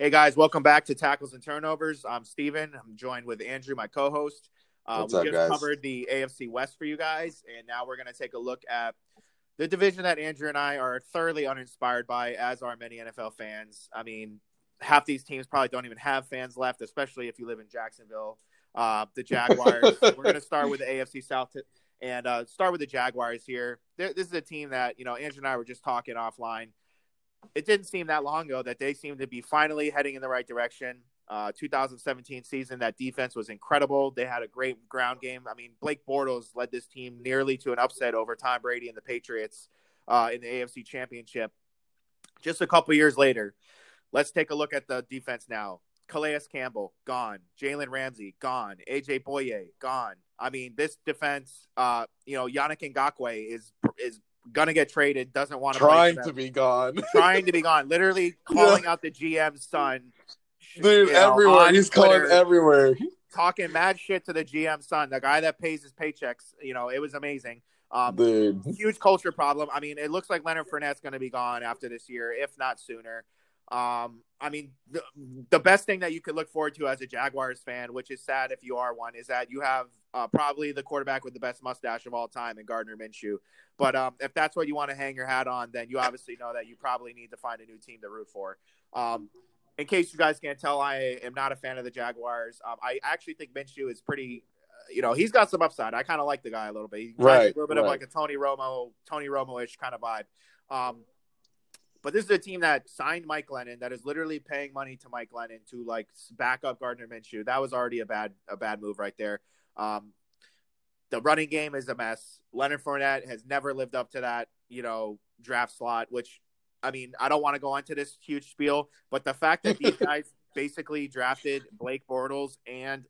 Hey guys, welcome back to Tackles and Turnovers. I'm Steven. I'm joined with Andrew, my co-host. Uh, we up, just guys? covered the AFC West for you guys, and now we're going to take a look at the division that Andrew and I are thoroughly uninspired by, as are many NFL fans. I mean, half these teams probably don't even have fans left, especially if you live in Jacksonville. Uh, the Jaguars. we're going to start with the AFC South t- and uh, start with the Jaguars here. Th- This is a team that you know Andrew and I were just talking offline it didn't seem that long ago that they seemed to be finally heading in the right direction. Uh, 2017 season, that defense was incredible. They had a great ground game. I mean, Blake Bortles led this team nearly to an upset over Tom Brady and the Patriots uh, in the AFC Championship. Just a couple years later, let's take a look at the defense now. Calais Campbell gone, Jalen Ramsey gone, AJ Bouye gone. I mean, this defense, uh, you know, Yannick Ngakoue is is gonna get traded. Doesn't want to Trying to be gone. trying to be gone, literally calling out the GM's son. Dude, you know, everywhere. He's Twitter, calling everywhere. talking mad shit to the GM's son, the guy that pays his paychecks. You know, it was amazing. Um, Dude. huge culture problem. I mean, it looks like Leonard Fournette's to be gone after this year, if not sooner. Um, I mean, the, the best thing that you could look forward to as a Jaguars fan, which is sad if you are one, is that you have uh, probably the quarterback with the best mustache of all time in Gardner Minshew. But um, if that's what you want to hang your hat on, then you obviously know that you probably need to find a new team to root for. Um, in case you guys can't tell, I am not a fan of the Jaguars. Um, I actually think Minshew is pretty. uh, You know, he's got some upside. I kind of like the guy a little bit. He has Right, a little bit of like a Tony Romo, Tony Romo-ish kind of vibe. Um, but this is a team that signed Mike Glennon, that is literally paying money to Mike Glennon to like back up Gardner Minshew. That was already a bad a bad move right there. Um, the running game is a mess. Leonard Fournette has never lived up to that, you know, draft slot. Which, I mean, I don't want to go into this huge spiel, but the fact that these guys basically drafted Blake Bortles and,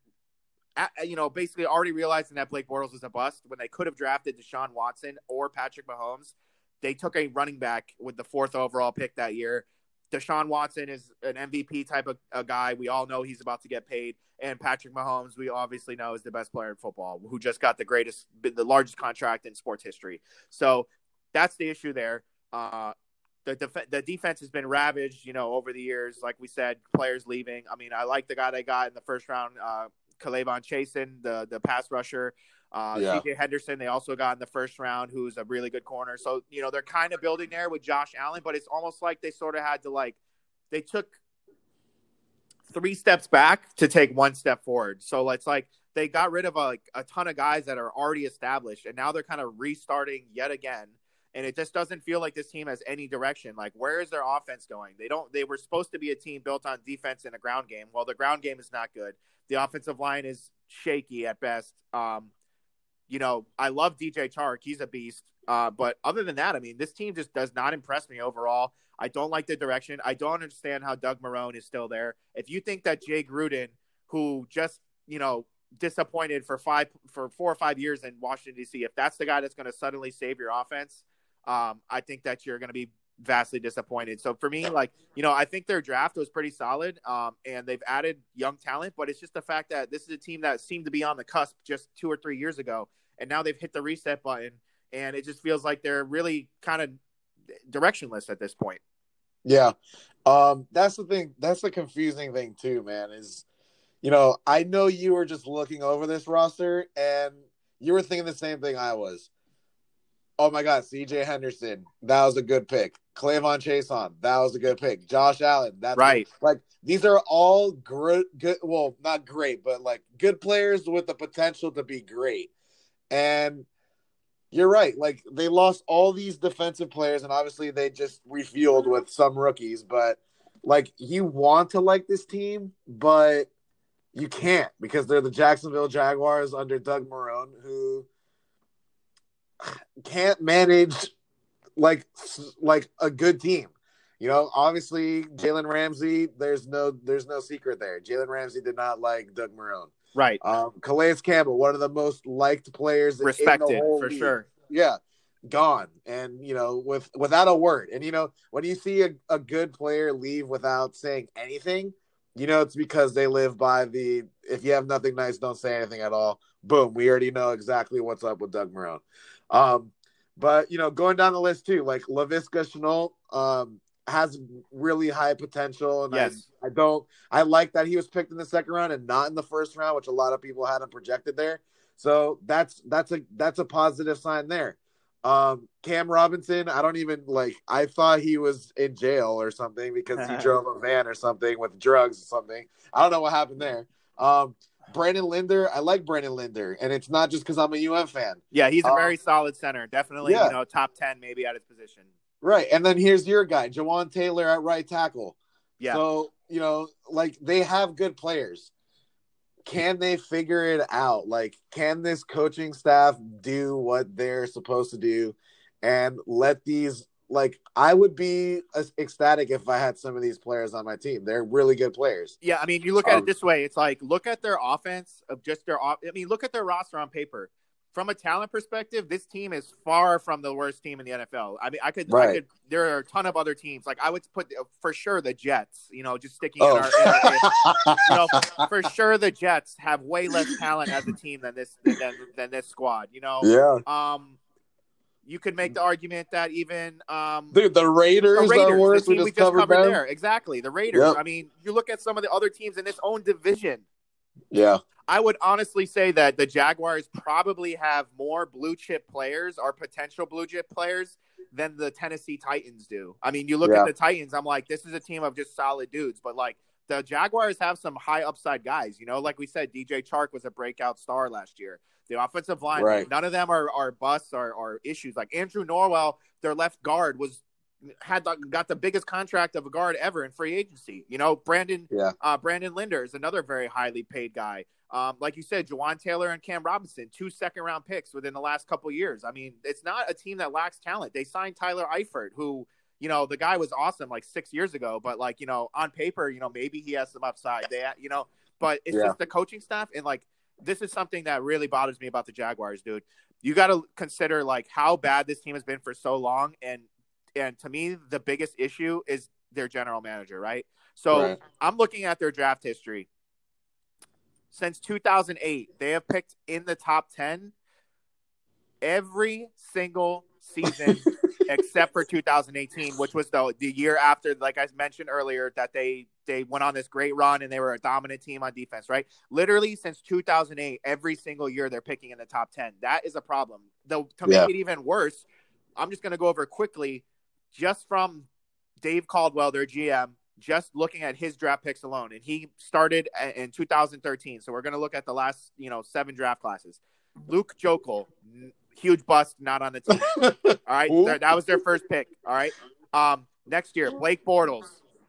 you know, basically already realizing that Blake Bortles is a bust when they could have drafted Deshaun Watson or Patrick Mahomes they took a running back with the fourth overall pick that year. Deshaun Watson is an MVP type of a guy. We all know he's about to get paid. And Patrick Mahomes, we obviously know is the best player in football, who just got the greatest, the largest contract in sports history. So that's the issue there. Uh, the def- the defense has been ravaged, you know, over the years. Like we said, players leaving. I mean, I like the guy they got in the first round, uh, K'Lavon Chaisson, the the pass rusher. Uh, Yeah. CJ Henderson, they also got in the first round, who's a really good corner. So, you know, they're kind of building there with Josh Allen, but it's almost like they sort of had to, like, they took three steps back to take one step forward. So it's like they got rid of like a ton of guys that are already established, and now they're kind of restarting yet again. And it just doesn't feel like this team has any direction. Like, where is their offense going? They don't. They were supposed to be a team built on defense and a ground game. Well, the ground game is not good. The offensive line is shaky at best. Um, you know, I love DJ Chark. He's a beast. Uh, but other than that, I mean, this team just does not impress me overall. I don't like the direction. I don't understand how Doug Marrone is still there. If you think that Jay Gruden, who just, you know, disappointed for five for four or five years in Washington D.C., if that's the guy that's going to suddenly save your offense, um, I think that you're going to be vastly disappointed. So for me, like you know, I think their draft was pretty solid, um, and they've added young talent. But it's just the fact that this is a team that seemed to be on the cusp just two or three years ago, and now they've hit the reset button, and it just feels like they're really kind of directionless at this point. Yeah. Um, that's the thing. That's the confusing thing too, man, is you know, I know you were just looking over this roster and you were thinking the same thing I was. Oh my god, CJ Henderson, that was a good pick. K'Lavon Chaisson, that was a good pick. Josh Allen, that's Right. like these are all good well, not great, but like good players with the potential to be great. And you're right. Like they lost all these defensive players, and obviously they just refueled with some rookies. But like you want to like this team, but you can't because they're the Jacksonville Jaguars under Doug Marrone, who can't manage like like a good team. You know, obviously Jalen Ramsey. There's no there's no secret there. Jalen Ramsey did not like Doug Marrone. Right. Um, Calais Campbell, one of the most liked players, in the Respected for league. sure. Yeah, gone, and you know, with without a word. And you know, when you see a, a good player leave without saying anything, you know it's because they live by the if you have nothing nice, don't say anything at all. Boom, we already know exactly what's up with Doug Marrone. Um, but you know, going down the list too, like Laviska Shenault, um, has really high potential, and Yes. I, I don't. I like that he was picked in the second round and not in the first round, which a lot of people hadn't projected there. So that's that's a that's a positive sign there. Um, Cam Robinson, I don't even like. I thought he was in jail or something because he drove a van or something with drugs or something. I don't know what happened there. Um, Brandon Linder, I like Brandon Linder, and it's not just because I'm a UM fan. Yeah, he's a Uh, very solid center. Definitely, yeah. you know, top ten maybe at his position. Right. And then here's your guy, Jawaan Taylor at right tackle. Yeah. So, you know, like they have good players. Can they figure it out? Like, can this coaching staff do what they're supposed to do and let these, like, I would be ecstatic if I had some of these players on my team. They're really good players. Yeah, I mean, you look at Um, it this way. It's like look at their offense of just their. I mean, look at their roster on paper. From a talent perspective, this team is far from the worst team in the NFL. I mean, I could, I Right. could. There are a ton of other teams. Like I would put for sure the Jets. You know, just sticking in Oh, our. In our you know, for sure the Jets have way less talent as a team than this than, than this squad. You know, yeah. um, you could make the argument that even um, Dude, the Raiders, the Raiders, are worse. the We just, we just covered, covered there, exactly. The Raiders. Yep. I mean, you look at some of the other teams in this own division. Yeah. I would honestly say that the Jaguars probably have more blue chip players or potential blue chip players than the Tennessee Titans do. I mean, you look Yeah. at the Titans, I'm like, this is a team of just solid dudes, but like the Jaguars have some high upside guys. You know, like we said, DJ Chark was a breakout star last year. The offensive line, Right. none of them are, are busts or, or issues. Like Andrew Norwell, their left guard was had the, got the biggest contract of a guard ever in free agency. You know, Brandon Yeah. uh, Brandon Linder is another very highly paid guy. Um, like you said, Jawaan Taylor and Cam Robinson, two second round picks within the last couple years. I mean, it's not a team that lacks talent. They signed Tyler Eifert, who, you know, the guy was awesome like six years ago, but like, you know, on paper, you know, maybe he has some upside. They, you know, but it's Yeah. just the coaching staff and like this is something that really bothers me about the Jaguars, dude. You got to consider like how bad this team has been for so long, and and to me, the biggest issue is their general manager, right? So Right. I'm looking at their draft history. Since 2008, they have picked in the top 10 every single season except for 2018, which was the the year after, like I mentioned earlier, that they they went on this great run and they were a dominant team on defense. Right, literally since 2008, every single year they're picking in the top 10. That is a problem. Though to make Yeah. it even worse, I'm just going to go over quickly, just from Dave Caldwell, their GM, just looking at his draft picks alone, and he started in 2013. So we're going to look at the last, you know, seven draft classes. Luke Joeckel, huge bust, not on the team. All right, That- that was their first pick. All right. Um, next year, Blake Bortles.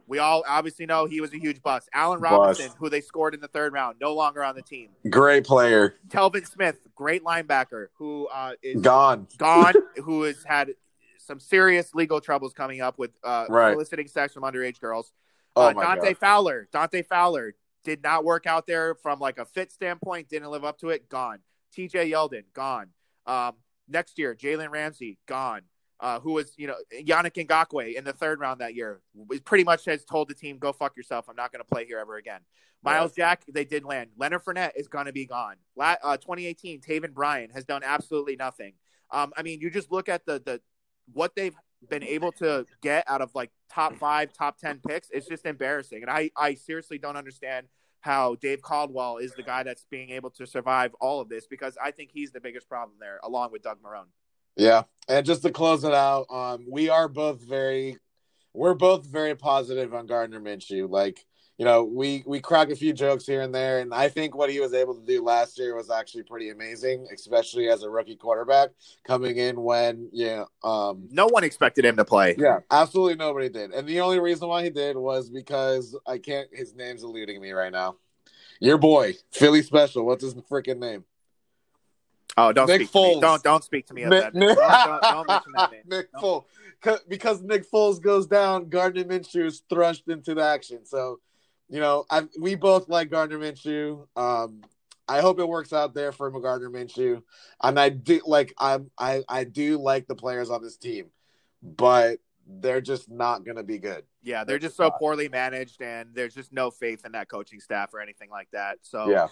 We all obviously know he was a huge bust. Allen Robinson, Bust. who they scored in the third round, no longer on the team. Great player. Telvin Smith, great linebacker, who uh, is Gone. gone, who has had some serious legal troubles coming up with uh, Right. soliciting sex from underage girls. Oh uh, Dante god. Fowler, Dante Fowler did not work out there from like a fit standpoint. Didn't live up to it. Gone. T.J. Yeldon gone. Um, next year, Jalen Ramsey gone. Uh, who was you know Yannick Ngakoue in the third round that year? Pretty much has told the team, "Go fuck yourself. I'm not going to play here ever again." Myles Jack, they did land. Leonard Fournette is going to be gone. La- uh, 2018, Taven Bryan has done absolutely nothing. Um, I mean, you just look at the the what they've been able to get out of like top five, top ten picks. It's just embarrassing, and I I seriously don't understand how Dave Caldwell is the guy that's being able to survive all of this because I think he's the biggest problem there, along with Doug Marrone. Yeah, and just to close it out, um, we are both very, we're both very positive on Gardner Minshew. Like, you know, we we crack a few jokes here and there, and I think what he was able to do last year was actually pretty amazing, especially as a rookie quarterback coming in when, yeah, um, No one expected him to play. yeah, absolutely nobody did, and the only reason why he did was because I can't. His name's eluding me right now. Your boy, Philly Special. What's his freaking name? Oh, don't Nick speak to me. Foles. Don't don't speak to me of Nick, that. Don't, don't, don't mention that name. Nick. Foles. 'Cause- Because Nick Foles goes down, Gardner Minshew is thrust into the action. So, you know, I we both like Gardner Minshew. Um, I hope it works out there for Gardner Minshew, and I do like I'm I I do like the players on this team, but they're just not going to be good. Yeah, they're just so poorly managed, and there's just no faith in that coaching staff or anything like that. So, Yeah,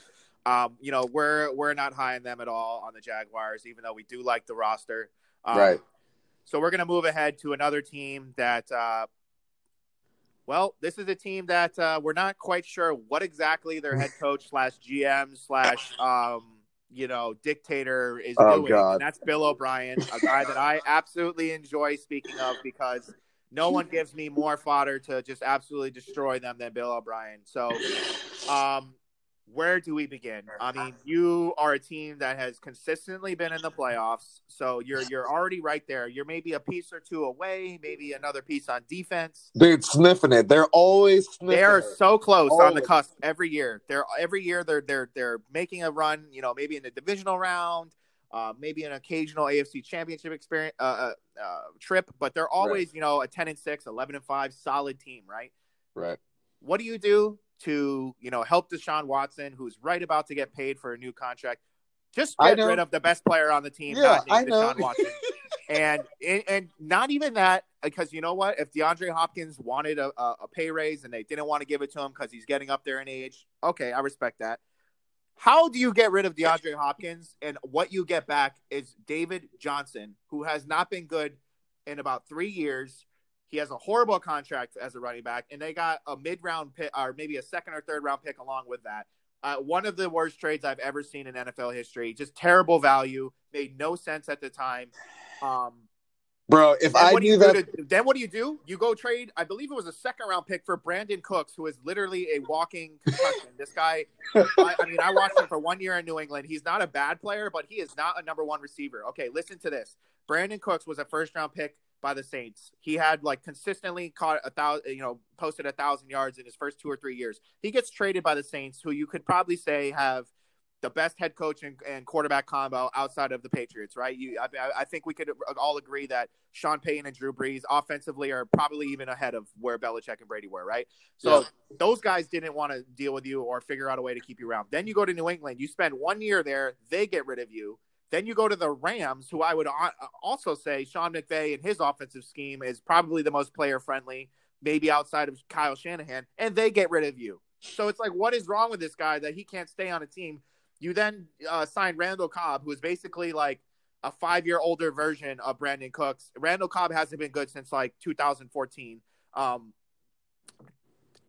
um, you know, we're we're not high on them at all on the Jaguars, even though we do like the roster. Um, right. So we're gonna move ahead to another team that uh, Well, this is a team that uh, we're not quite sure what exactly their head coach slash GM slash um, you know dictator is Oh, doing. God. And that's Bill O'Brien, a guy that I absolutely enjoy speaking of because no one gives me more fodder to just absolutely destroy them than Bill O'Brien. So, um, where do we begin? I mean, you are a team that has consistently been in the playoffs, so you're you're already right there. You're maybe a piece or two away, maybe another piece on defense. Dude, sniffing it. They're always sniffing They are it. so close on the cusp every year. They're every year they're they're they're making a run. You know, maybe in the divisional round, uh, maybe an occasional AFC Championship experience uh, uh, uh, trip, but they're always you know a ten and 6, 11 and five, solid team, right? Right. What do you do to you know help Deshaun Watson, who's right about to get paid for a new contract? Just get rid of the best player on the team, Yeah, not I know. Deshaun Watson. And, and and not even that because you know what? If DeAndre Hopkins wanted a, a, a pay raise and they didn't want to give it to him because he's getting up there in age okay I respect that. How do you get rid of DeAndre Hopkins? And what you get back is David Johnson who has not been good in about three years he has a horrible contract as a running back and they got a mid round pick or maybe a second or third round pick along with that uh, one of the worst trades I've ever seen in NFL history. Just terrible value. Made no sense at the time. Um, Bro, if I knew that to- then what do you do? You go trade. I believe it was a second round pick for Brandin Cooks, who is literally a walking concussion. this guy. I, I mean, I watched him for one year in New England. He's not a bad player, but he is not a number one receiver. Okay, listen to this. Brandin Cooks was a first round pick by the Saints. He had like consistently caught a thousand, you know, posted a thousand yards in his first two or three years. He gets traded by the Saints, who you could probably say have the best head coach and, and quarterback combo outside of the Patriots, right? You, I, I think we could all agree that Sean Payton and Drew Brees offensively are probably even ahead of where Belichick and Brady were, right? So Yeah. those guys didn't want to deal with you or figure out a way to keep you around. Then you go to New England, you spend one year there, they get rid of you. Then you go to the Rams, who I would also say Sean McVay and his offensive scheme is probably the most player friendly, maybe outside of Kyle Shanahan, and they get rid of you. So it's like, what is wrong with this guy that he can't stay on a team? You then uh, sign Randall Cobb, who is basically like a five year older version of Brandin Cooks. Randall Cobb hasn't been good since like 2014. Um,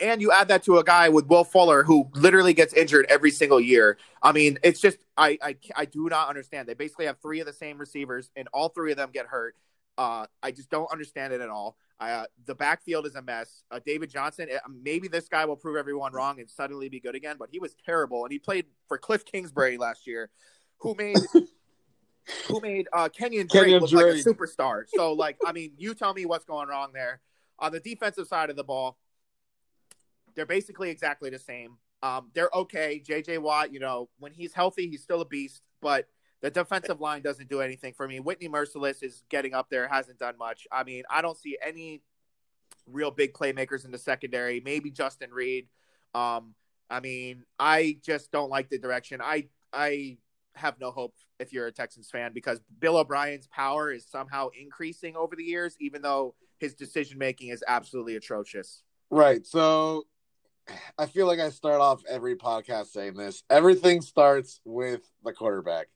and you add that to a guy with Will Fuller who literally gets injured every single year. I mean, it's just I I, I do not understand. They basically have three of the same receivers, and all three of them get hurt. Uh, I just don't understand it at all. Uh, the backfield is a mess. Uh, David Johnson, uh, maybe this guy will prove everyone wrong and suddenly be good again, but he was terrible, and he played for Cliff Kingsbury last year, who made who made uh, Kenyan Drake Kenyan look like a superstar. So, like, I mean, you tell me what's going wrong there. On the defensive side of the ball, they're basically exactly the same. Um, they're okay. JJ Watt, you know, when he's healthy, he's still a beast, but the defensive line doesn't do anything for me. Whitney Mercilus is getting up there, hasn't done much. I mean, I don't see any real big playmakers in the secondary. Maybe Justin Reid. Um, I mean, I just don't like the direction. I I have no hope if you're a Texans fan because Bill O'Brien's power is somehow increasing over the years, even though his decision making is absolutely atrocious. Right. So I feel like I start off every podcast saying this. Everything starts with the quarterback.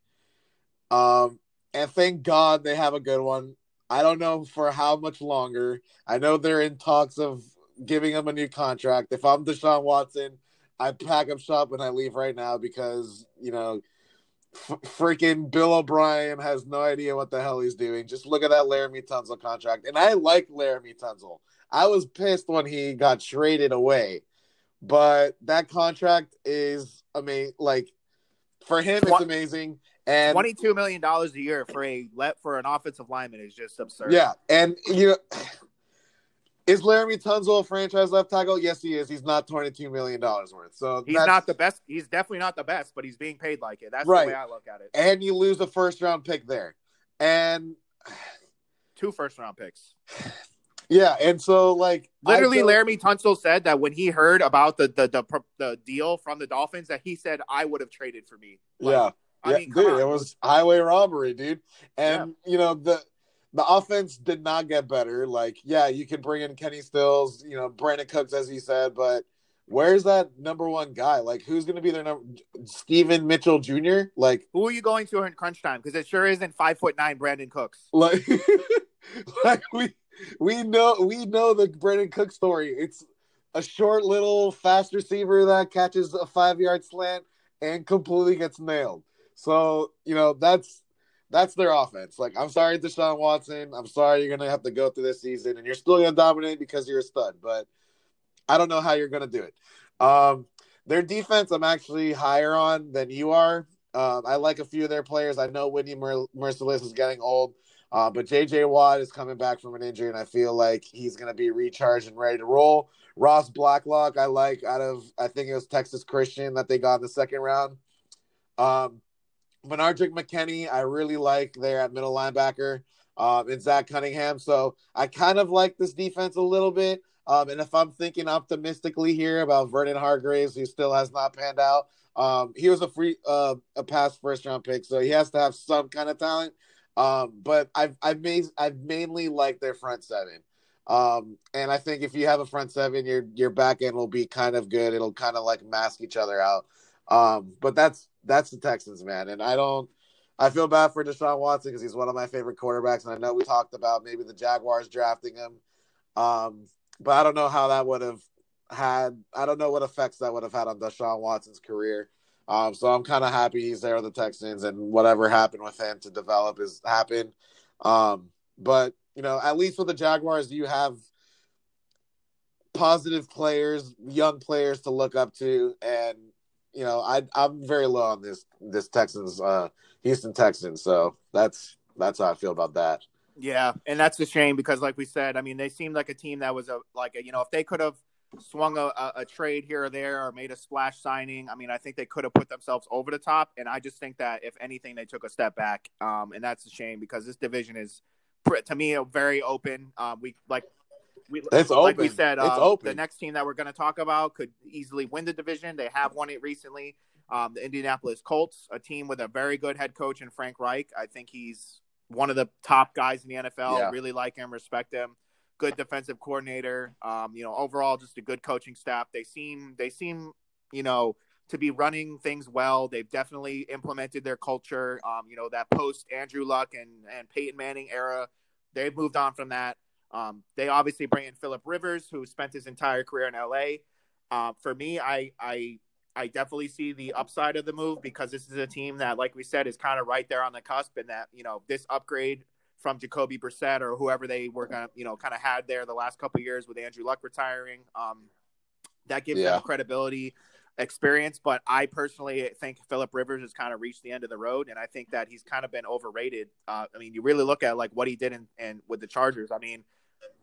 Um, and thank God they have a good one. I don't know for how much longer. I know they're in talks of giving him a new contract. If I'm Deshaun Watson, I pack up shop and I leave right now because, you know, f- freaking Bill O'Brien has no idea what the hell he's doing. Just look at that Laremy Tunsil contract. And I like Laremy Tunsil. I was pissed when he got traded away, but that contract is amazing. Like for him, it's amazing. And Twenty-two million dollars a year for a let for an offensive lineman is just absurd. yeah, and you know, is Laremy Tunsil a franchise left tackle? Yes, he is. He's not twenty two million dollars worth. So he's not the best. He's definitely not the best, but he's being paid like it. That's Right. the way I look at it. and you lose a first round pick there, and Two first-round picks. Yeah, and so like Literally, Laremy Tunsil said that when he heard about the the, the the deal from the Dolphins, that he said I would have traded for me. Like, yeah. I yeah, mean, dude, on. it was highway robbery, dude. And you know the the offense did not get better. Like, yeah, you can bring in Kenny Stills, you know, Brandin Cooks, as he said, but where's that number one guy? Like, who's going to be their number? Steven Mitchell Jr. Like, Who are you going to in crunch time? Because it sure isn't five foot nine Brandin Cooks. like, like we we know we know the Brandin Cook story. It's a short little fast receiver that catches a five yard slant and completely gets nailed. So you know that's that's their offense. Like I'm sorry, Deshaun Watson. I'm sorry you're gonna have to go through this season, and you're still gonna dominate because you're a stud. But I don't know how you're gonna do it. Um, their defense, I'm actually higher on than you are. Um, I like a few of their players. I know Whitney Mer- Mercilus is getting old, uh, but JJ Watt is coming back from an injury, and I feel like he's going to be recharged and ready to roll. Ross Blacklock, I like out of I think it was Texas Christian that they got in the second round. Um, Benardrick McKinney, I really like there at middle linebacker. Um, and Zach Cunningham. So I kind of like this defense a little bit. Um, and if I'm thinking optimistically here about Vernon Hargreaves, who still has not panned out, um, he was a free uh, a past first round pick, so he has to have some kind of talent. Um, but I've I've made I've mainly liked their front seven. Um, and I think if you have a front seven, your your back end will be kind of good. It'll kind of like mask each other out. Um, but that's that's the Texans, man. And I don't I feel bad for Deshaun Watson because he's one of my favorite quarterbacks, and I know we talked about maybe the Jaguars drafting him. Um, but I don't know how that would have had. I don't know what effects that would have had on Deshaun Watson's career. Um, so I'm kind of happy he's there with the Texans, and whatever happened with him to develop is happened. Um, but you know, at least with the Jaguars, you have positive players, young players to look up to, and you know, I I'm very low on this this Texans, uh, Houston Texans. So that's that's how I feel about that. Yeah, and that's a shame because, like we said, I mean, they seemed like a team that was a like a, you know, if they could have swung a, a, a, trade here or there or made a splash signing, I mean, I think they could have put themselves over the top. And I just think that if anything, they took a step back. Um, and that's a shame because this division is, to me, very open. Um, we like. We, it's like open. we said, it's uh, open. the next team that we're going to talk about could easily win the division. They have won it recently. Um, the Indianapolis Colts, a team with a very good head coach in Frank Reich. I think he's one of the top guys in the NFL. Yeah. Really like him, respect him. Good defensive coordinator. Um, you know, overall, just a good coaching staff. They seem they seem you know to be running things well. They've definitely implemented their culture. Um, you know, that post Andrew Luck and and Peyton Manning era, they've moved on from that. Um, they obviously bring in Philip Rivers, who spent his entire career in LA. Uh, for me, I I I definitely see the upside of the move because this is a team that, like we said, is kind of right there on the cusp, and that you know this upgrade from Jacoby Brissett or whoever they were gonna you know kind of had there the last couple years with Andrew Luck retiring, um, that gives Yeah. them credibility, experience. But I personally think Philip Rivers has kind of reached the end of the road, and I think that he's kind of been overrated. Uh, I mean, you really look at like what he did in and with the Chargers. I mean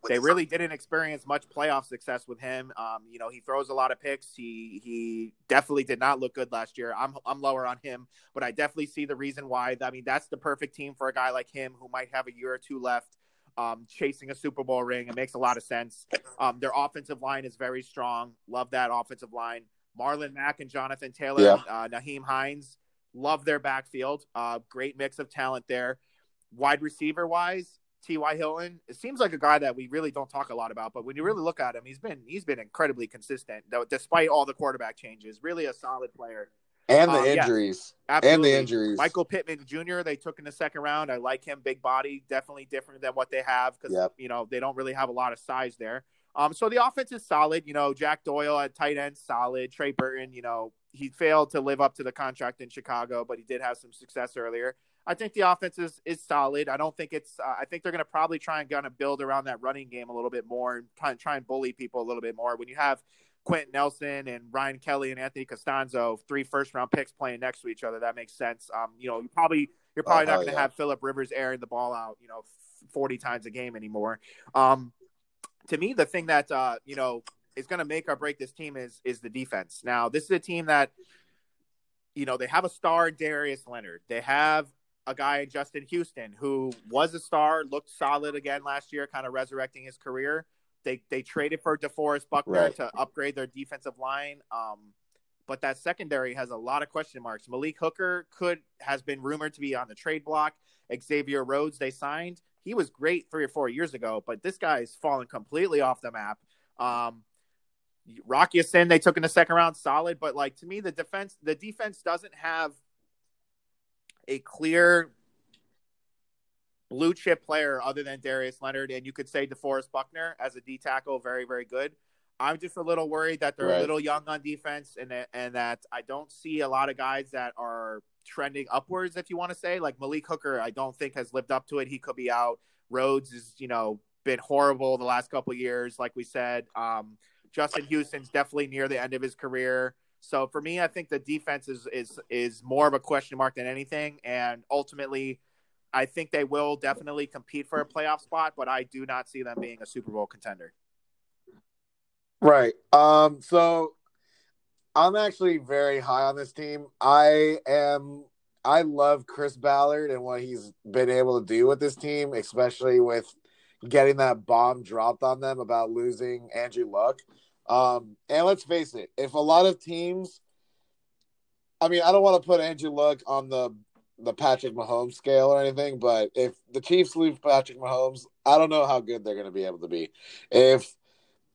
they really didn't experience much playoff success with him. Um, you know, he throws a lot of picks. He he definitely did not look good last year. I'm I'm lower on him, but I definitely see the reason why. I mean, that's the perfect team for a guy like him who might have a year or two left, um, chasing a Super Bowl ring. It makes a lot of sense. Um, their offensive line is very strong. Love that offensive line. Marlon Mack and Jonathan Taylor, Yeah. uh, Nyheim Hines, love their backfield. Uh, great mix of talent there. Wide receiver wise, T.Y. Hilton, it seems like a guy that we really don't talk a lot about, but when you really look at him, he's been he's been incredibly consistent, though, despite all the quarterback changes. Really a solid player. and the Um, yeah. injuries. Absolutely. And the injuries. Michael Pittman Jr. They took in the second round. I like him, big body, definitely different than what they have because Yep. you know they don't really have a lot of size there. Um, so the offense is solid. You know, Jack Doyle at tight end, solid. Trey Burton, you know, he failed to live up to the contract in Chicago, but he did have some success earlier. I think the offense is, is solid. I don't think it's. Uh, I think they're going to probably try and kind of build around that running game a little bit more and try, try and bully people a little bit more. When you have Quenton Nelson and Ryan Kelly and Anthony Castonzo, three first round picks playing next to each other, that makes sense. Um, you know, you probably you're probably Oh, not going to yeah. have Philip Rivers airing the ball out, you know, forty times a game anymore. Um, to me, the thing that uh, you know is going to make or break this team is is the defense. Now, this is a team that you know they have a star Darius Leonard. They have a guy in Justin Houston who was a star, looked solid again last year, kind of resurrecting his career. They they traded for DeForest Buckner Right. to upgrade their defensive line. Um, but that secondary has a lot of question marks. Malik Hooker could has been rumored to be on the trade block. Xavier Rhodes they signed. He was great three or four years ago, but this guy's fallen completely off the map. Um, Rock Ya-Sin they took in the second round, solid, but like to me, the defense the defense doesn't have a clear blue chip player other than Darius Leonard, and you could say DeForest Buckner as a D tackle, very very good. I'm just a little worried that they're Right. a little young on defense, and that- and that I don't see a lot of guys that are trending upwards. If you want to say like Malik Hooker, I don't think has lived up to it. He could be out. Rhodes is you know been horrible the last couple years, like we said. Um, Justin Houston's definitely near the end of his career. So for me, I think the defense is is is more of a question mark than anything, and ultimately. I think they will definitely compete for a playoff spot, but I do not see them being a Super Bowl contender. Right. Um. So I'm actually very high on this team. I am. I love Chris Ballard and what he's been able to do with this team, especially with getting that bomb dropped on them about losing Andrew Luck. Um, and let's face it, if a lot of teams, I mean, I don't want to put Andrew Luck on the the Patrick Mahomes scale or anything, but if the Chiefs lose Patrick Mahomes, I don't know how good they're going to be able to be. If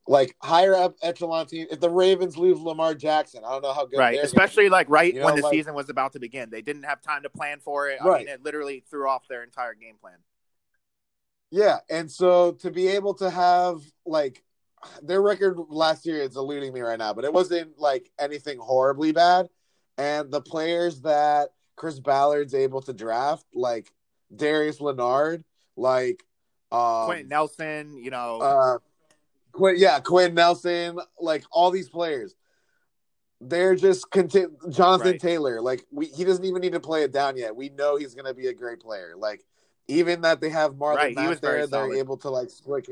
like higher up echelon team, if the Ravens lose Lamar Jackson, I don't know how good. right especially like right You know, when the like- season was about to begin they didn't have time to plan for it i Right. mean it literally threw off their entire game plan Yeah, and so to be able to have like their record last year is eluding me right now, but it wasn't like anything horribly bad. And the players that Chris Ballard's able to draft, like Darius Leonard, like um, quenton nelson you know uh, Quinn, yeah, Quinn Nelson, like all these players, they're just conti- Jonathan Right. Taylor. Like we, he doesn't even need to play it down yet. We know he's going to be a great player. Like even that they have Marlon Right, Mack there, they're solid. able to like split.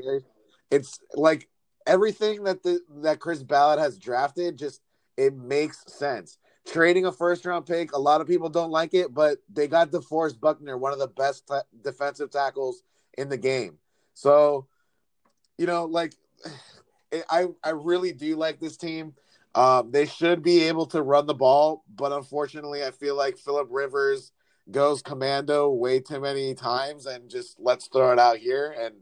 It's like everything that the that Chris Ballard has drafted, just it makes sense. Trading a first round pick, a lot of people don't like it, but they got DeForest Buckner, one of the best ta- defensive tackles in the game. So, you know, like I I really do like this team. Um, they should be able to run the ball, but unfortunately, I feel like Philip Rivers goes commando way too many times and just let's throw it out here. And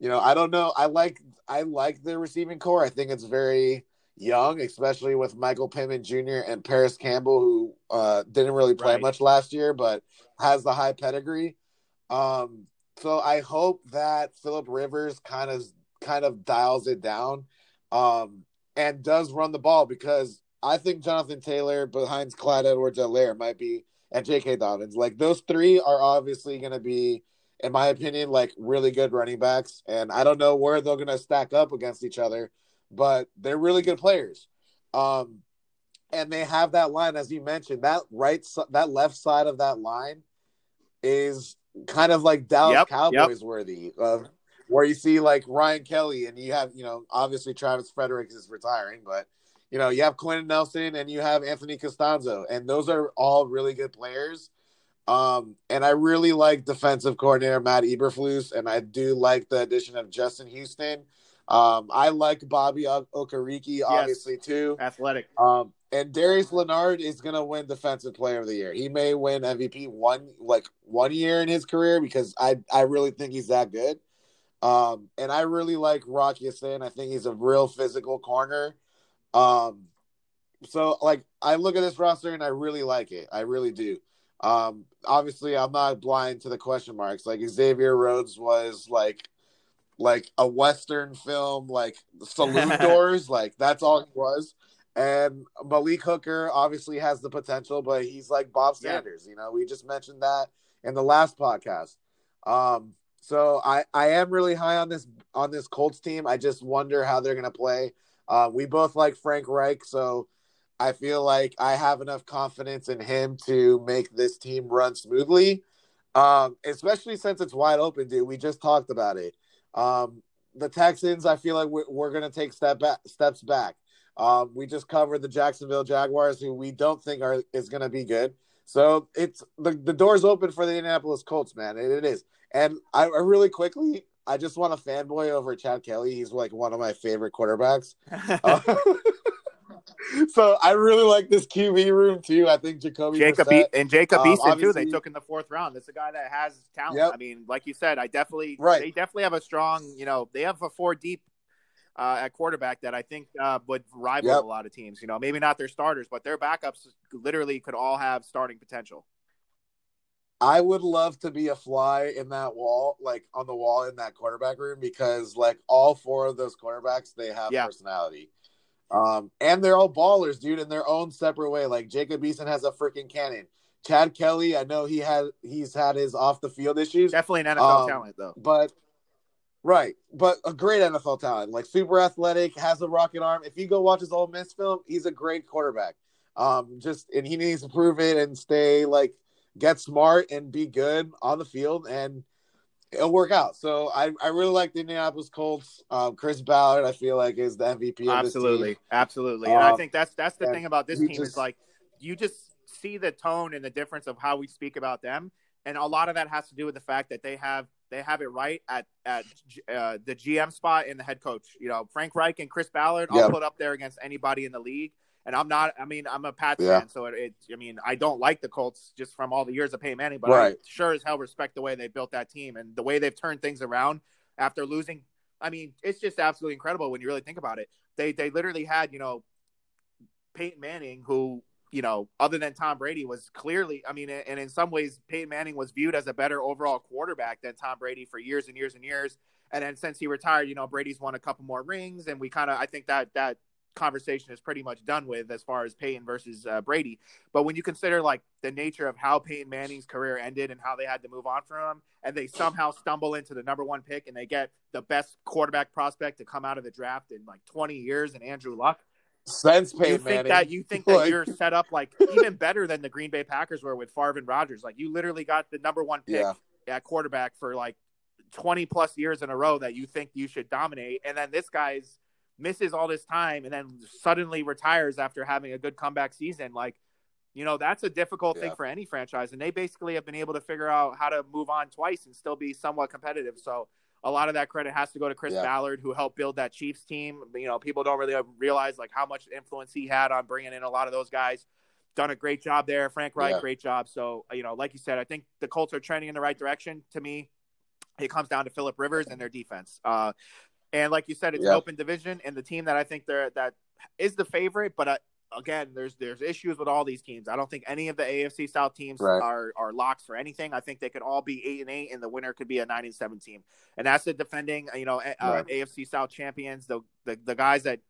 you know, I don't know. I like I like the receiving core. I think it's very young, especially with Michael Pittman Jr. and Paris Campbell, who uh, didn't really play Right. much last year, but has the high pedigree. Um, so I hope that Philip Rivers kind of kind of dials it down um, and does run the ball because I think Jonathan Taylor behind Clyde Edwards-Helaire might be and J.K. Dobbins. Like those three are obviously going to be, in my opinion, like really good running backs. And I don't know where they're going to stack up against each other, but they're really good players. Um, and they have that line, as you mentioned, that right, that left side of that line is kind of like Dallas Yep, Cowboys worthy of where you see like Ryan Kelly and you have, you know, obviously Travis Frederick is retiring, but you know, you have Quenton Nelson and you have Anthony Castonzo, and those are all really good players. Um, and I really like defensive coordinator Matt Eberflus, and I do like the addition of Justin Houston. Um, I like Bobby O- Okereke, obviously too. athletic Um, and Darius Leonard is gonna win Defensive Player of the Year. He may win MVP one like one year in his career because I I really think he's that good. Um, and I really like Rock Sin. I think he's a real physical corner. Um, so like I look at this roster and I really like it. I really do. Um, obviously I'm not blind to the question marks. Like Xavier Rhodes was like like a western film, like saloon doors. Like that's all he was. And Malik Hooker obviously has the potential, but he's like Bob Yeah. Sanders. You know, we just mentioned that in the last podcast. Um, so I I am really high on this on this Colts team. I just wonder how they're gonna play. Uh, we both like Frank Reich, so I feel like I have enough confidence in him to make this team run smoothly. Um, especially since it's wide open, dude. We just talked about it. Um, the Texans, I feel like we're, we're going to take step back, steps back. Um, we just covered the Jacksonville Jaguars, who we don't think are is going to be good. So it's the the door's open for the Indianapolis Colts, man. It, it is. And I, I really quickly, I just want to fanboy over Chad Kelly. He's like one of my favorite quarterbacks. Uh, so I really like this QB room too. I think Jacoby Jacob Brissett- e- and Jacob Um, Eason too. They took in the fourth round. Is a guy that has talent. Yep. I mean, like you said, I definitely Right. they definitely have a strong. You know, they have a four deep uh, at quarterback that I think uh, would rival Yep. a lot of teams. You know, maybe not their starters, but their backups literally could all have starting potential. I would love to be a fly in that wall, like on the wall in that quarterback room, because like all four of those quarterbacks, they have Yeah. personality. Um, and they're all ballers, dude, in their own separate way. Like Jacob Eason has a freaking cannon. Chad Kelly, I know he had he's had his off the field issues, Definitely an NFL Um, talent, though. but right, but a great NFL talent, like super athletic, has a rocket arm. If you go watch his Ole Miss film, he's a great quarterback. Um, just and he needs to prove it and stay like get smart and be good on the field, and it'll work out. So I I really like the Indianapolis Colts. Um, Chris Ballard, I feel like is the MVP. Of Absolutely, This team. absolutely. And I Um, think that's that's the thing about this team is like you just see the tone and the difference of how we speak about them, and a lot of that has to do with the fact that they have they have it right at at uh, the GM spot and the head coach. You know, Frank Reich and Chris Ballard. I'll Yeah. put up there against anybody in the league. And I'm not. I mean, I'm a Pats Yeah. fan, so it, it. I mean, I don't like the Colts just from all the years of Peyton Manning, but I sure as hell respect the way they built that team and the way they've turned things around after losing. I mean, it's just absolutely incredible when you really think about it. They they literally had you know Peyton Manning, who you know, other than Tom Brady, was clearly. I mean, and in some ways, Peyton Manning was viewed as a better overall quarterback than Tom Brady for years and years and years. And then since he retired, you know, Brady's won a couple more rings, and we kind of, I think that that conversation is pretty much done with as far as Peyton versus uh, Brady. But when you consider like the nature of how Peyton Manning's career ended and how they had to move on from him, and they somehow stumble into the number one pick and they get the best quarterback prospect to come out of the draft in like 20 years and Andrew Luck, Since Peyton you think Manning, that you think that you're set up like even better than the Green Bay Packers were with Favre and Rodgers. Like you literally got the number one pick Yeah. at quarterback for like 20 plus years in a row that you think you should dominate, and then this guy's misses all this time and then suddenly retires after having a good comeback season. Like, you know, that's a difficult thing for any franchise, and they basically have been able to figure out how to move on twice and still be somewhat competitive. So. A lot of that credit has to go to Chris Yeah. Ballard, who helped build that Chiefs team. You know, people don't really realize like how much influence he had on bringing in a lot of those guys. Done a great job there. Frank Reich, Yeah. great job. So, you know, like you said, I think the Colts are trending in the right direction. To me, it comes down to Philip Rivers and their defense. Uh, and like you said, it's an open division, and the team that I think they're that is the favorite. But uh, again, there's there's issues with all these teams. I don't think any of the AFC South teams Right. are are locks for anything. I think they could all be eight and eight, and the winner could be a nine and seven team. And that's the defending, you know, uh, Right. AFC South champions, the, the the guys that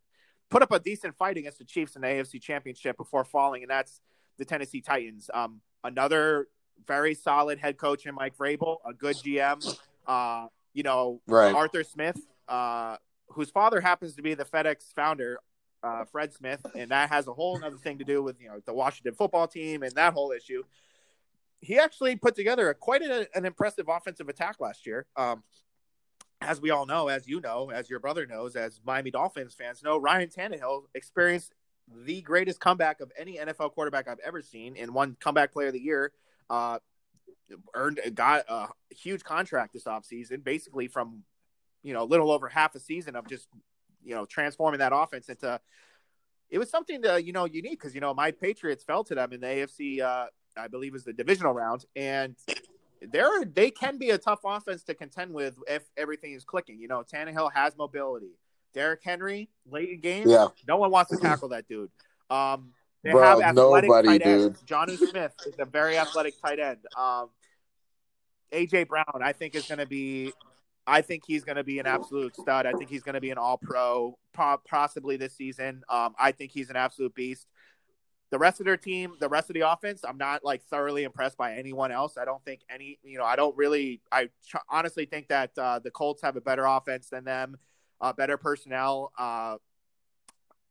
put up a decent fight against the Chiefs in the AFC Championship before falling, and that's the Tennessee Titans. Um, another very solid head coach in Mike Vrabel, a good GM. Uh, you know, Right. Arthur Smith, uh, whose father happens to be the FedEx founder, uh, Fred Smith, and that has a whole other thing to do with you know the Washington football team and that whole issue. He actually put together a, quite a, an impressive offensive attack last year. Um, as we all know, as you know, as your brother knows, as Miami Dolphins fans know, Ryan Tannehill experienced the greatest comeback of any NFL quarterback I've ever seen in one comeback player of the year. Uh, earned got a huge contract this offseason, basically from you know a little over half a season of just you know transforming that offense into. It was something that you know unique because you know my Patriots fell to them in the AFC. Uh, I believe is the divisional round, and they're they can be a tough offense to contend with if everything is clicking. You know, Tannehill has mobility. Derrick Henry, late in games, Yeah. no one wants to tackle that dude. Um, they Bro, have athletic nobody, tight ends. dude. Jonnu Smith is a very athletic tight end. Um, AJ Brown, I think, is going to be. I think he's going to be an absolute stud. I think he's going to be an All Pro, possibly this season. Um, I think he's an absolute beast. The rest of their team, the rest of the offense, I'm not like thoroughly impressed by anyone else. I don't think any, you know, I don't really, I ch- honestly think that uh, the Colts have a better offense than them, uh, better personnel. Uh,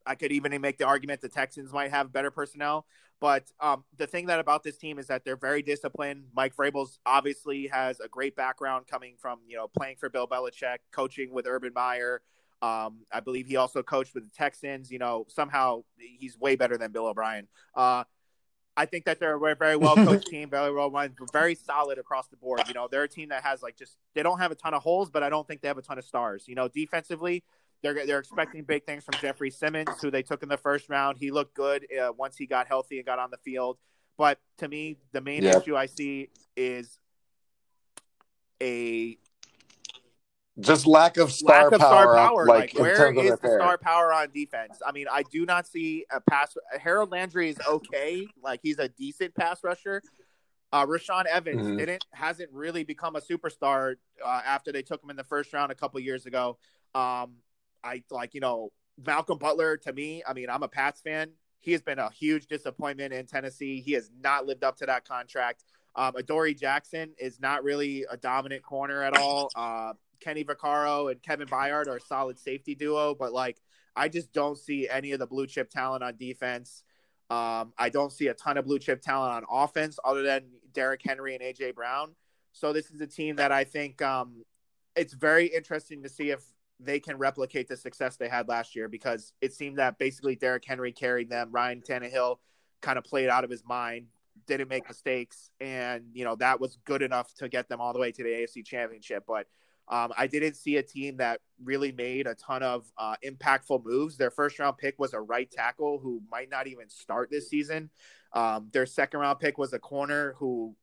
I could even make the argument the Texans might have better personnel. But um, the thing that about this team is that they're very disciplined. Mike Vrabel's obviously has a great background coming from you know playing for Bill Belichick, coaching with Urban Meyer. Um, I believe he also coached with the Texans. You know, somehow he's way better than Bill O'Brien. Uh, I think that they're a very well coached team, very well run, very solid across the board. You know, they're a team that has like just they don't have a ton of holes, but I don't think they have a ton of stars. You know, defensively, they're they're expecting big things from Jeffrey Simmons, who they took in the first round. He looked good uh, once he got healthy and got on the field. But to me, the main Yeah. issue I see is a Just lack of star lack of power, star power. like, Like, where is the pair. star power on defense? I mean, I do not see a pass. Harold Landry is okay. Like he's a decent pass rusher. Uh, Rashaan Evans Mhm. didn't hasn't really become a superstar uh, after they took him in the first round a couple years ago. Um, I like you know Malcolm Butler to me. I mean, I'm a Pats fan. He has been a huge disappointment in Tennessee. He has not lived up to that contract. Um, Adoree Jackson is not really a dominant corner at all. Uh, Kenny Vaccaro and Kevin Byard are a solid safety duo, but like I just don't see any of the blue chip talent on defense. Um, I don't see a ton of blue chip talent on offense other than Derrick Henry and AJ Brown. So this is a team that I think um, it's very interesting to see if they can replicate the success they had last year because it seemed that basically Derrick Henry carried them. Ryan Tannehill kind of played out of his mind, didn't make mistakes, and you know that was good enough to get them all the way to the AFC Championship. But um, I didn't see a team that really made a ton of uh, impactful moves. Their first round pick was a right tackle who might not even start this season. Um, their second round pick was a corner who,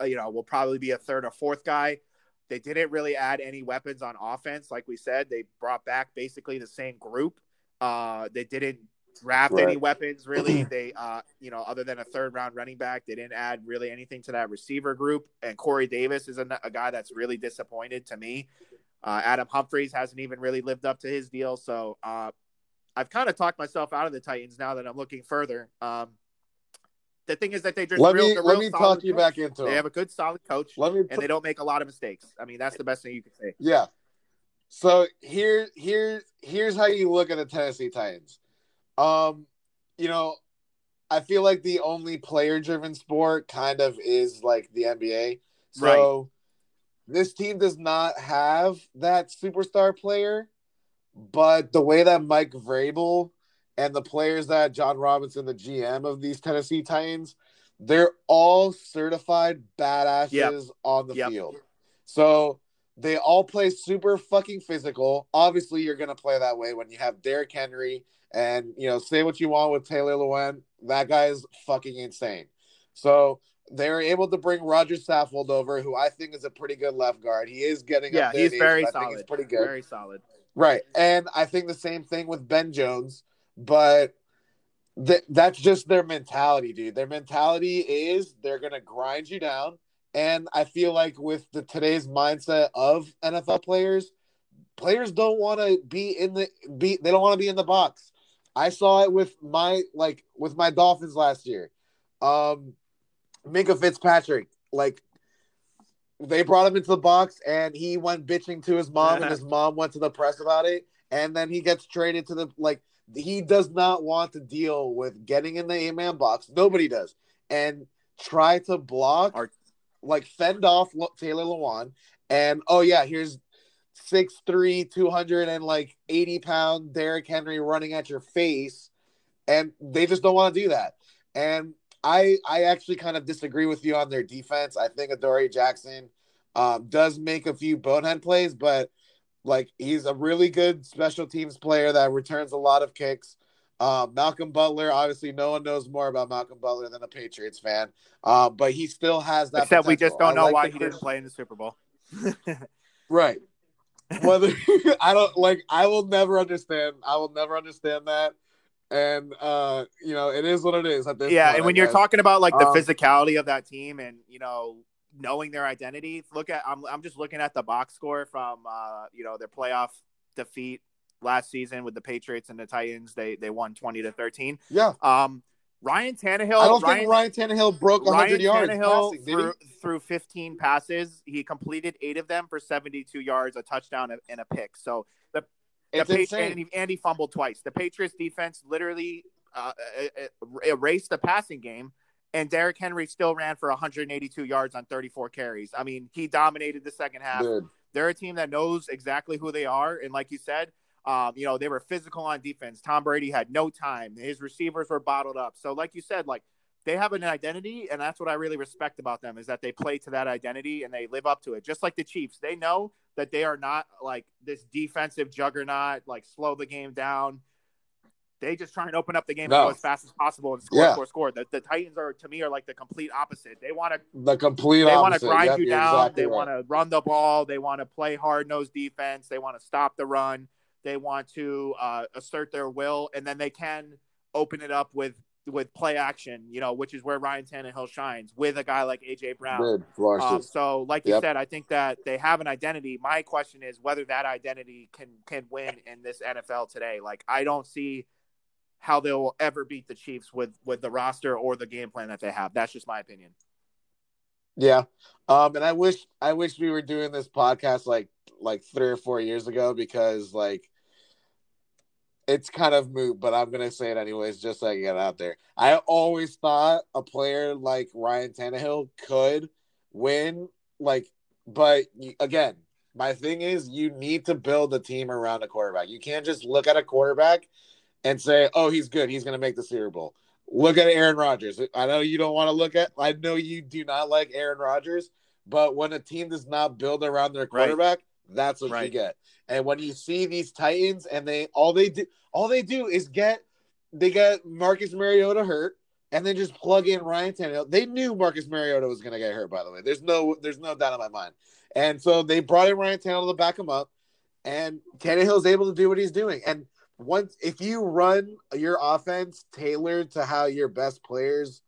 uh, you know, will probably be a third or fourth guy. They didn't really add any weapons on offense. Like we said, they brought back basically the same group. Uh, they didn't draft any weapons really. They, uh, you know, other than a third round running back, they didn't add really anything to that receiver group. And Corey Davis is a, a guy that's really disappointed to me. Uh, Adam Humphries hasn't even really lived up to his deal. So uh, I've kind of talked myself out of the Titans now that I'm looking further. Um, the thing is that they just Let real, me let me talk you coach. back into They it. They have a good, solid coach, Let me and they don't make a lot of mistakes. I mean, that's the best thing you can say. Yeah. So here, here, here's how you look at the Tennessee Titans. Um, you know, I feel like the only player-driven sport kind of is like the NBA. So this team does not have that superstar player, but the way that Mike Vrabel and the players that Jon Robinson, the GM of these Tennessee Titans, they're all certified badasses Yep. on the Yep. field. So they all play super fucking physical. Obviously, you're gonna play that way when you have Derrick Henry and you know, say what you want with Taylor Lewan. That guy is fucking insane. So they're able to bring Roger Saffold over, who I think is a pretty good left guard. He is getting Yeah, he's in age, very I think solid. he's pretty good. Very solid. Right. And I think the same thing with Ben Jones, but th- that's just their mentality, dude. Their mentality is they're going to grind you down. And I feel like with the today's mindset of NFL players, players don't want to be in the be they don't want to be in the box. I saw it with my like with my Dolphins last year. Um Minkah Fitzpatrick, like they brought him into the box and he went bitching to his mom and his mom went to the press about it and then he gets traded to the like he does not want to deal with getting in the eight-man box. Nobody does. And try to block Or- like fend off Lo- taylor lewan. And oh yeah here's 6'3 200 and like 80 pound Derrick henry running at your face. And they just don't want to do that. And I I actually kind of disagree with you on their defense. I think Adoree Jackson um, does make a few bonehead plays, but like he's a really good special teams player that returns a lot of kicks. Um, Malcolm Butler, obviously, no one knows more about Malcolm Butler than a Patriots fan, uh, but he still has that. Except we just don't I know like why he didn't play in the Super Bowl. Right. Whether I don't like, I will never understand. I will never understand that. And uh, you know, it is what it is. At this yeah, point, and I when you're guess. talking about like the Um, physicality of that team and you know knowing their identity, look at I'm I'm just looking at the box score from uh you know their playoff defeat last season with the Patriots and the Titans. They they won twenty to thirteen. yeah, Um, Ryan Tannehill. I don't Ryan, think Ryan Tannehill broke 100 Ryan yards Tannehill passing, he? threw 15 passes. He completed eight of them for 72 yards, a touchdown, and a pick. So the the It's Patri- and, he, and he fumbled twice. The Patriots defense literally uh, erased the passing game, and Derrick Henry still ran for 182 yards on 34 carries. I mean, he dominated the second half. Dude, They're a team that knows exactly who they are, and like you said, um, you know they were physical on defense. Tom Brady had no time. His receivers were bottled up. So, like you said, like they have an identity, and that's what I really respect about them is that they play to that identity and they live up to it. Just like the Chiefs, they know that they are not like this defensive juggernaut, like slow the game down. They just try and open up the game No. as fast as possible and score, Yeah. score, score. The, the Titans are to me are like the complete opposite. They want to the complete they want to grind Yep, you down. exactly they right. want to run the ball. They want to play hard nosed defense. They want to stop the run. They want to uh, assert their will, and then they can open it up with with play action, you know, which is where Ryan Tannehill shines with a guy like AJ Brown. Good. Um, so, like you Yep. said, I think that they have an identity. My question is whether that identity can can win in this NFL today. Like, I don't see how they'll ever beat the Chiefs with with the roster or the game plan that they have. That's just my opinion. Yeah. Um, and I wish I wish we were doing this podcast like like three or four years ago because like it's kind of moot, but I'm gonna say it anyways, just so I get out there. I always thought a player like Ryan Tannehill could win, like, but again, my thing is you need to build a team around a quarterback. You can't just look at a quarterback and say, "Oh, he's good. He's gonna make the Super Bowl." Look at Aaron Rodgers. I know you don't want to look at. I know you do not like Aaron Rodgers, but when a team does not build around their Right. quarterback, that's what you get. And when you see these Titans and they all they do all they do is get they get Marcus Mariota hurt and then just plug in Ryan Tannehill. They knew Marcus Mariota was going to get hurt. By the way, there's no there's no doubt in my mind. And so they brought in Ryan Tannehill to back him up, and Tannehill's able to do what he's doing. And once if you run your offense tailored to how your best players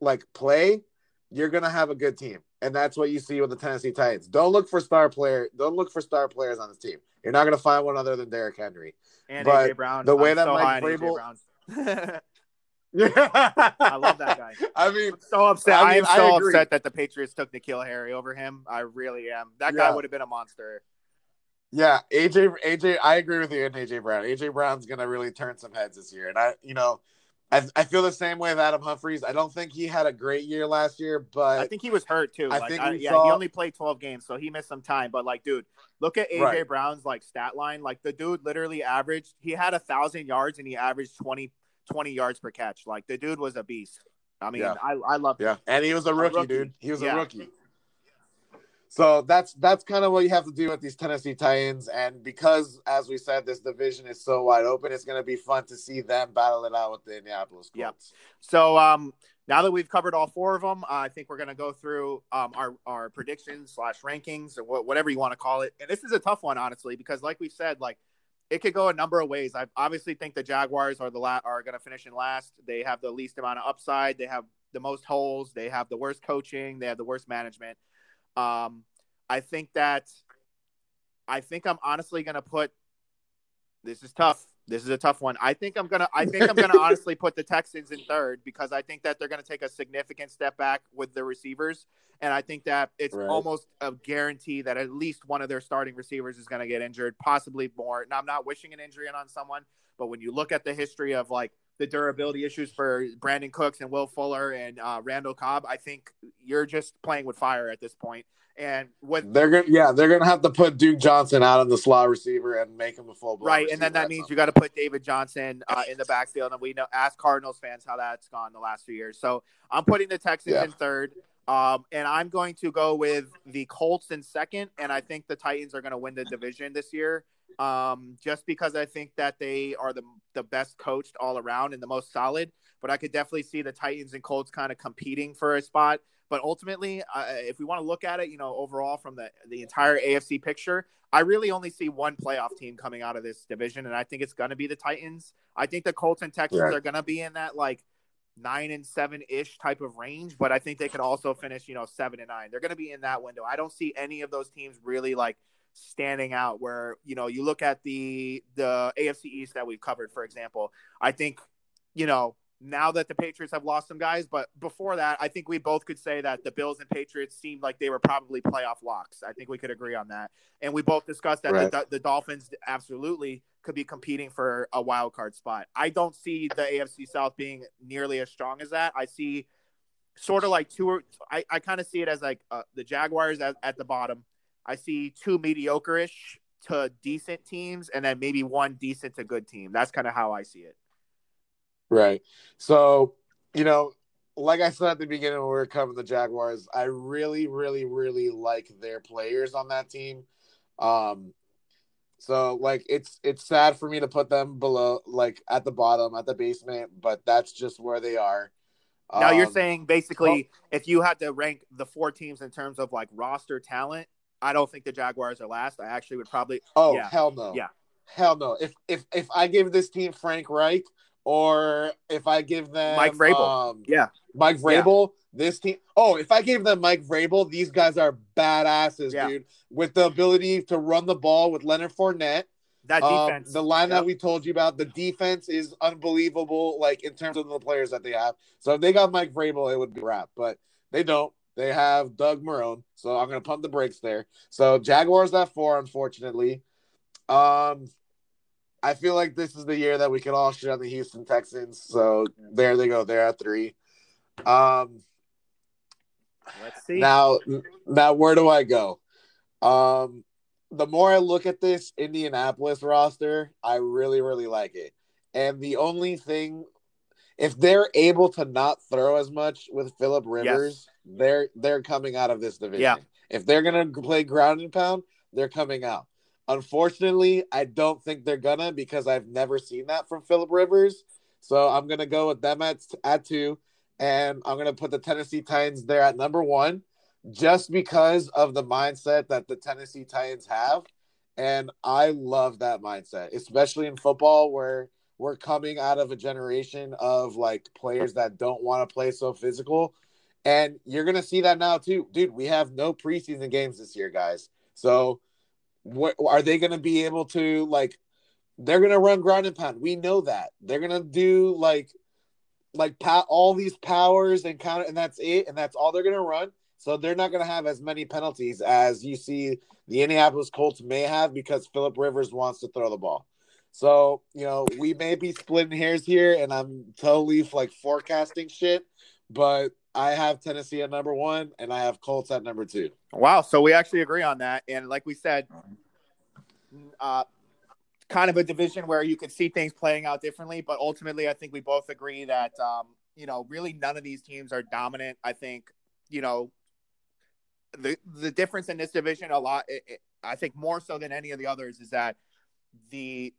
like play, you're gonna have a good team. And that's what you see with the Tennessee Titans. Don't look for star player. Don't look for star players on this team. You're not gonna find one other than Derrick Henry. And But AJ Brown. the way I'm that so Mike Vrabel-. I love that guy. I mean, so upset. I I, mean, am so agree. upset that the Patriots took N'Keal Harry over him. I really am. That guy would have been a monster. Yeah, AJ, AJ, I agree with you and AJ Brown. AJ Brown's gonna really turn some heads this year, and I, you know, I, I feel the same way with Adam Humphries. I don't think he had a great year last year, but I think he was hurt too. I like, think I- yeah, saw- he only played 12 games, so he missed some time. But like, dude, look at AJ Right. Brown's like stat line. Like the dude literally averaged. He had a thousand yards and he averaged 20, 20 yards per catch. Like the dude was a beast. I mean, Yeah. I I love. Yeah, and he was a rookie, rookie. dude. He was Yeah. a rookie. So that's that's kind of what you have to do with these Tennessee Titans, and because, as we said, this division is so wide open, it's going to be fun to see them battle it out with the Indianapolis Yeah. Colts. So um, now that we've covered all four of them, uh, I think we're gonna go through um, our our predictions slash rankings or wha- whatever you want to call it. And this is a tough one, honestly, because like we said, like it could go a number of ways. I obviously think the Jaguars are the la- are gonna finish in last. They have the least amount of upside. They have the most holes. They have the worst coaching. They have the worst management. Um, I think that I think I'm honestly gonna put. This is tough. This is a tough one. I think I'm gonna. I think I'm gonna honestly put the Texans in third because I think that they're gonna take a significant step back with the receivers, and I think that it's Right. almost a guarantee that at least one of their starting receivers is gonna get injured, possibly more. Now I'm not wishing an injury on someone, but when you look at the history of like the durability issues for Brandin Cooks and Will Fuller and uh, Randall Cobb, I think you're just playing with fire at this point. And with They're gonna, yeah, they're gonna have to put Duke Johnson out on the slot receiver and make him a full right, and then that means you got to put David Johnson uh, in the backfield, and we know ask Cardinals fans how that's gone the last few years. So I'm putting the Texans Yeah. in third, um, and I'm going to go with the Colts in second, and I think the Titans are going to win the division this year, um, just because I think that they are the the best coached all around and the most solid. But I could definitely see the Titans and Colts kind of competing for a spot. But ultimately, uh, if we want to look at it, you know, overall from the the entire AFC picture, I really only see one playoff team coming out of this division, and I think it's going to be the Titans. I think the Colts and Texans Right. are going to be in that like nine and seven ish type of range, but I think they could also finish, you know, seven and nine. They're going to be in that window. I don't see any of those teams really like standing out. Where you know you look at the the AFC East that we've covered, for example. I think you know now that the Patriots have lost some guys, but before that, I think we both could say that the Bills and Patriots seemed like they were probably playoff locks. I think we could agree on that. And we both discussed that Right. the, the Dolphins absolutely could be competing for a wild card spot. I don't see the AFC South being nearly as strong as that. I see sort of like two or I, I kind of see it as like uh, the Jaguars at, at the bottom. I see two mediocre-ish to decent teams and then maybe one decent to good team. That's kind of how I see it. Right. So, you know, like I said at the beginning when we were covering the Jaguars, I really, really, really like their players on that team. Um, so like it's it's sad for me to put them below, like at the bottom, at the basement, but that's just where they are. Now you're Um, saying basically if you had to rank the four teams in terms of like roster talent, I don't think the Jaguars are last. I actually would probably oh yeah. hell no, Yeah. hell no. If if if I give this team Frank Reich or if I give them Mike Vrabel. um, Yeah. Mike Vrabel, this team. Oh, if I gave them Mike Vrabel, these guys are badasses, Yeah. dude. With the ability to run the ball with Leonard Fournette, That um, defense. the line Yep. that we told you about, the defense is unbelievable. Like in terms of the players that they have. So if they got Mike Vrabel, it would be wrap. But they don't. They have Doug Marrone, so I'm gonna pump the brakes there. So Jaguars at four, unfortunately. Um, I feel like this is the year that we can all shit on the Houston Texans. So there they go. They're at three. Um, Let's see. now, now where do I go? Um, the more I look at this Indianapolis roster, I really, really like it. And the only thing, if they're able to not throw as much with Philip Rivers, they're they're coming out of this division. Yeah. If they're gonna play ground and pound, they're coming out. Unfortunately, I don't think they're gonna because I've never seen that from Philip Rivers. So I'm gonna go with them at at two, and I'm gonna put the Tennessee Titans there at number one, just because of the mindset that the Tennessee Titans have, and I love that mindset, especially in football where we're coming out of a generation of like players that don't want to play so physical. And you're gonna see that now too, dude. We have no preseason games this year, guys. So, what are they gonna be able to like? They're gonna run ground and pound. We know that they're gonna do like, like all these powers and counter, and that's it, and that's all they're gonna run. So they're not gonna have as many penalties as you see the Indianapolis Colts may have because Philip Rivers wants to throw the ball. So you know we may be splitting hairs here, and I'm totally like forecasting shit, but I have Tennessee at number one, and I have Colts at number two. Wow. So we actually agree on that. And like we said, uh, kind of a division where you could see things playing out differently. But ultimately, I think we both agree that, um, you know, really none of these teams are dominant. I think, you know, the the difference in this division a lot, it, it, I think more so than any of the others, is that the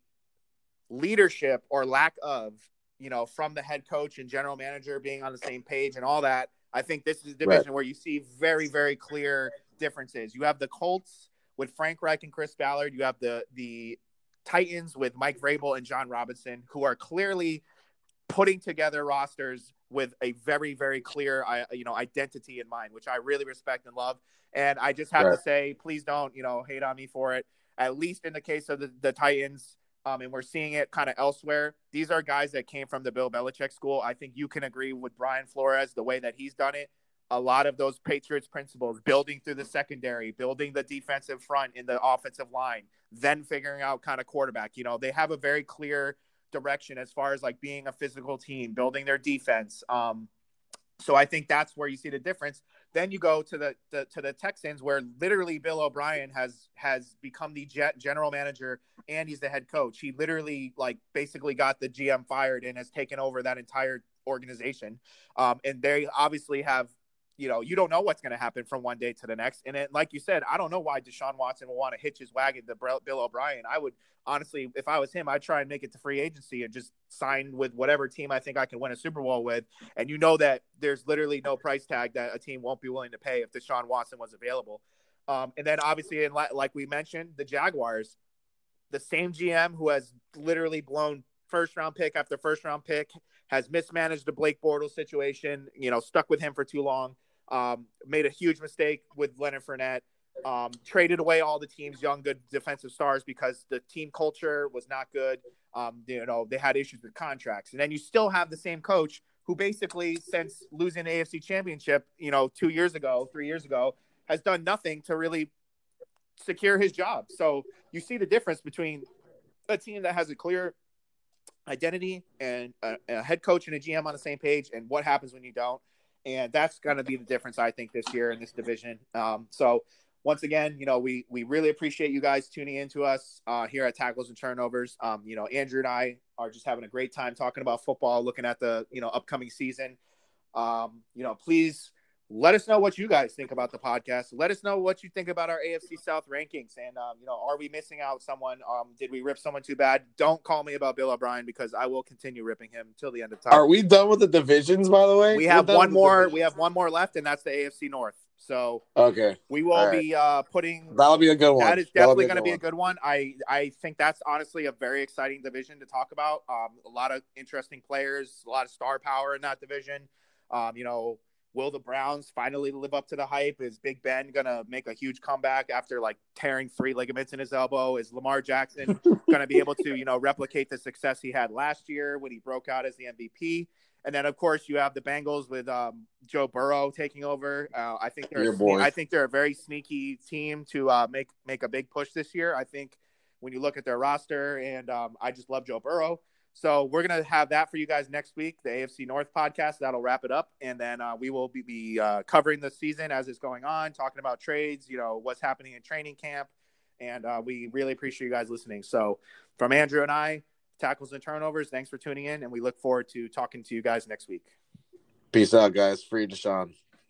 leadership or lack of, you know, from the head coach and general manager being on the same page and all that. I think this is a division where you see very, very clear differences. You have the Colts with Frank Reich and Chris Ballard. You have the the Titans with Mike Vrabel and Jon Robinson, who are clearly putting together rosters with a very, very clear, uh, you know, identity in mind, which I really respect and love. And I just have Right. to say, please don't, you know, hate on me for it. At least in the case of the, the Titans, um, and we're seeing it kind of elsewhere. These are guys that came from the Bill Belichick school. I think you can agree with Brian Flores the way that he's done it. A lot of those Patriots principles, building through the secondary, building the defensive front in the offensive line, then figuring out kind of quarterback. You know, they have a very clear direction as far as like being a physical team, building their defense. Um, so I think that's where you see the difference. Then you go to the, the to the Texans, where literally Bill O'Brien has has become the general manager and he's the head coach. He literally like basically got the GM fired and has taken over that entire organization. Um, and they obviously have, you know, you don't know what's going to happen from one day to the next. And it, like you said, I don't know why Deshaun Watson will want to hitch his wagon to Bill O'Brien. I would honestly, if I was him, I'd try and make it to free agency and just sign with whatever team I think I can win a Super Bowl with. And you know that there's literally no price tag that a team won't be willing to pay if Deshaun Watson was available. Um, and then obviously, in like we mentioned, the Jaguars, the same GM who has literally blown first round pick after first round pick, has mismanaged the Blake Bortles situation, you know, stuck with him for too long, um, made a huge mistake with Leonard Fournette, um, traded away all the team's young, good defensive stars because the team culture was not good. Um, you know, they had issues with contracts. And then you still have the same coach who basically, since losing the AFC championship, you know, two years ago, three years ago, has done nothing to really secure his job. So you see the difference between a team that has a clear identity and a, a, head coach and a GM on the same page, and what happens when you don't. And that's going to be the difference, I think, this year in this division. Um, so once again, you know, we we really appreciate you guys tuning in to us uh, here at Tackles and Turnovers. Um, you know, Andrew and I are just having a great time talking about football, looking at the you know upcoming season. Um, you know, please let us know what you guys think about the podcast. Let us know what you think about our AFC South rankings, and um, you know, are we missing out someone? Um, did we rip someone too bad? Don't call me about Bill O'Brien because I will continue ripping him till the end of time. Are we done with the divisions? By the way, we have one more. We have one more left, and that's the AFC North. So Okay. we will right. be uh, putting That'll be a good one. that is definitely going to be a good one. I I think that's honestly a very exciting division to talk about. Um, a lot of interesting players, a lot of star power in that division. Um, you know, will the Browns finally live up to the hype? Is Big Ben going to make a huge comeback after like tearing three ligaments in his elbow? Is Lamar Jackson going to be able to you know replicate the success he had last year when he broke out as the MVP? And then, of course, you have the Bengals with um, Joe Burrow taking over. Uh, I think they're Your a sne- I think they're a very sneaky team to uh, make make a big push this year. I think when you look at their roster, and um, I just love Joe Burrow. So we're gonna have that for you guys next week, the AFC North podcast. That'll wrap it up, and then uh, we will be, be uh, covering the season as it's going on, talking about trades, you know, what's happening in training camp, and uh, we really appreciate you guys listening. So from Andrew and I, tackles and turnovers. Thanks for tuning in, and we look forward to talking to you guys next week. Peace out, guys. Free Deshaun.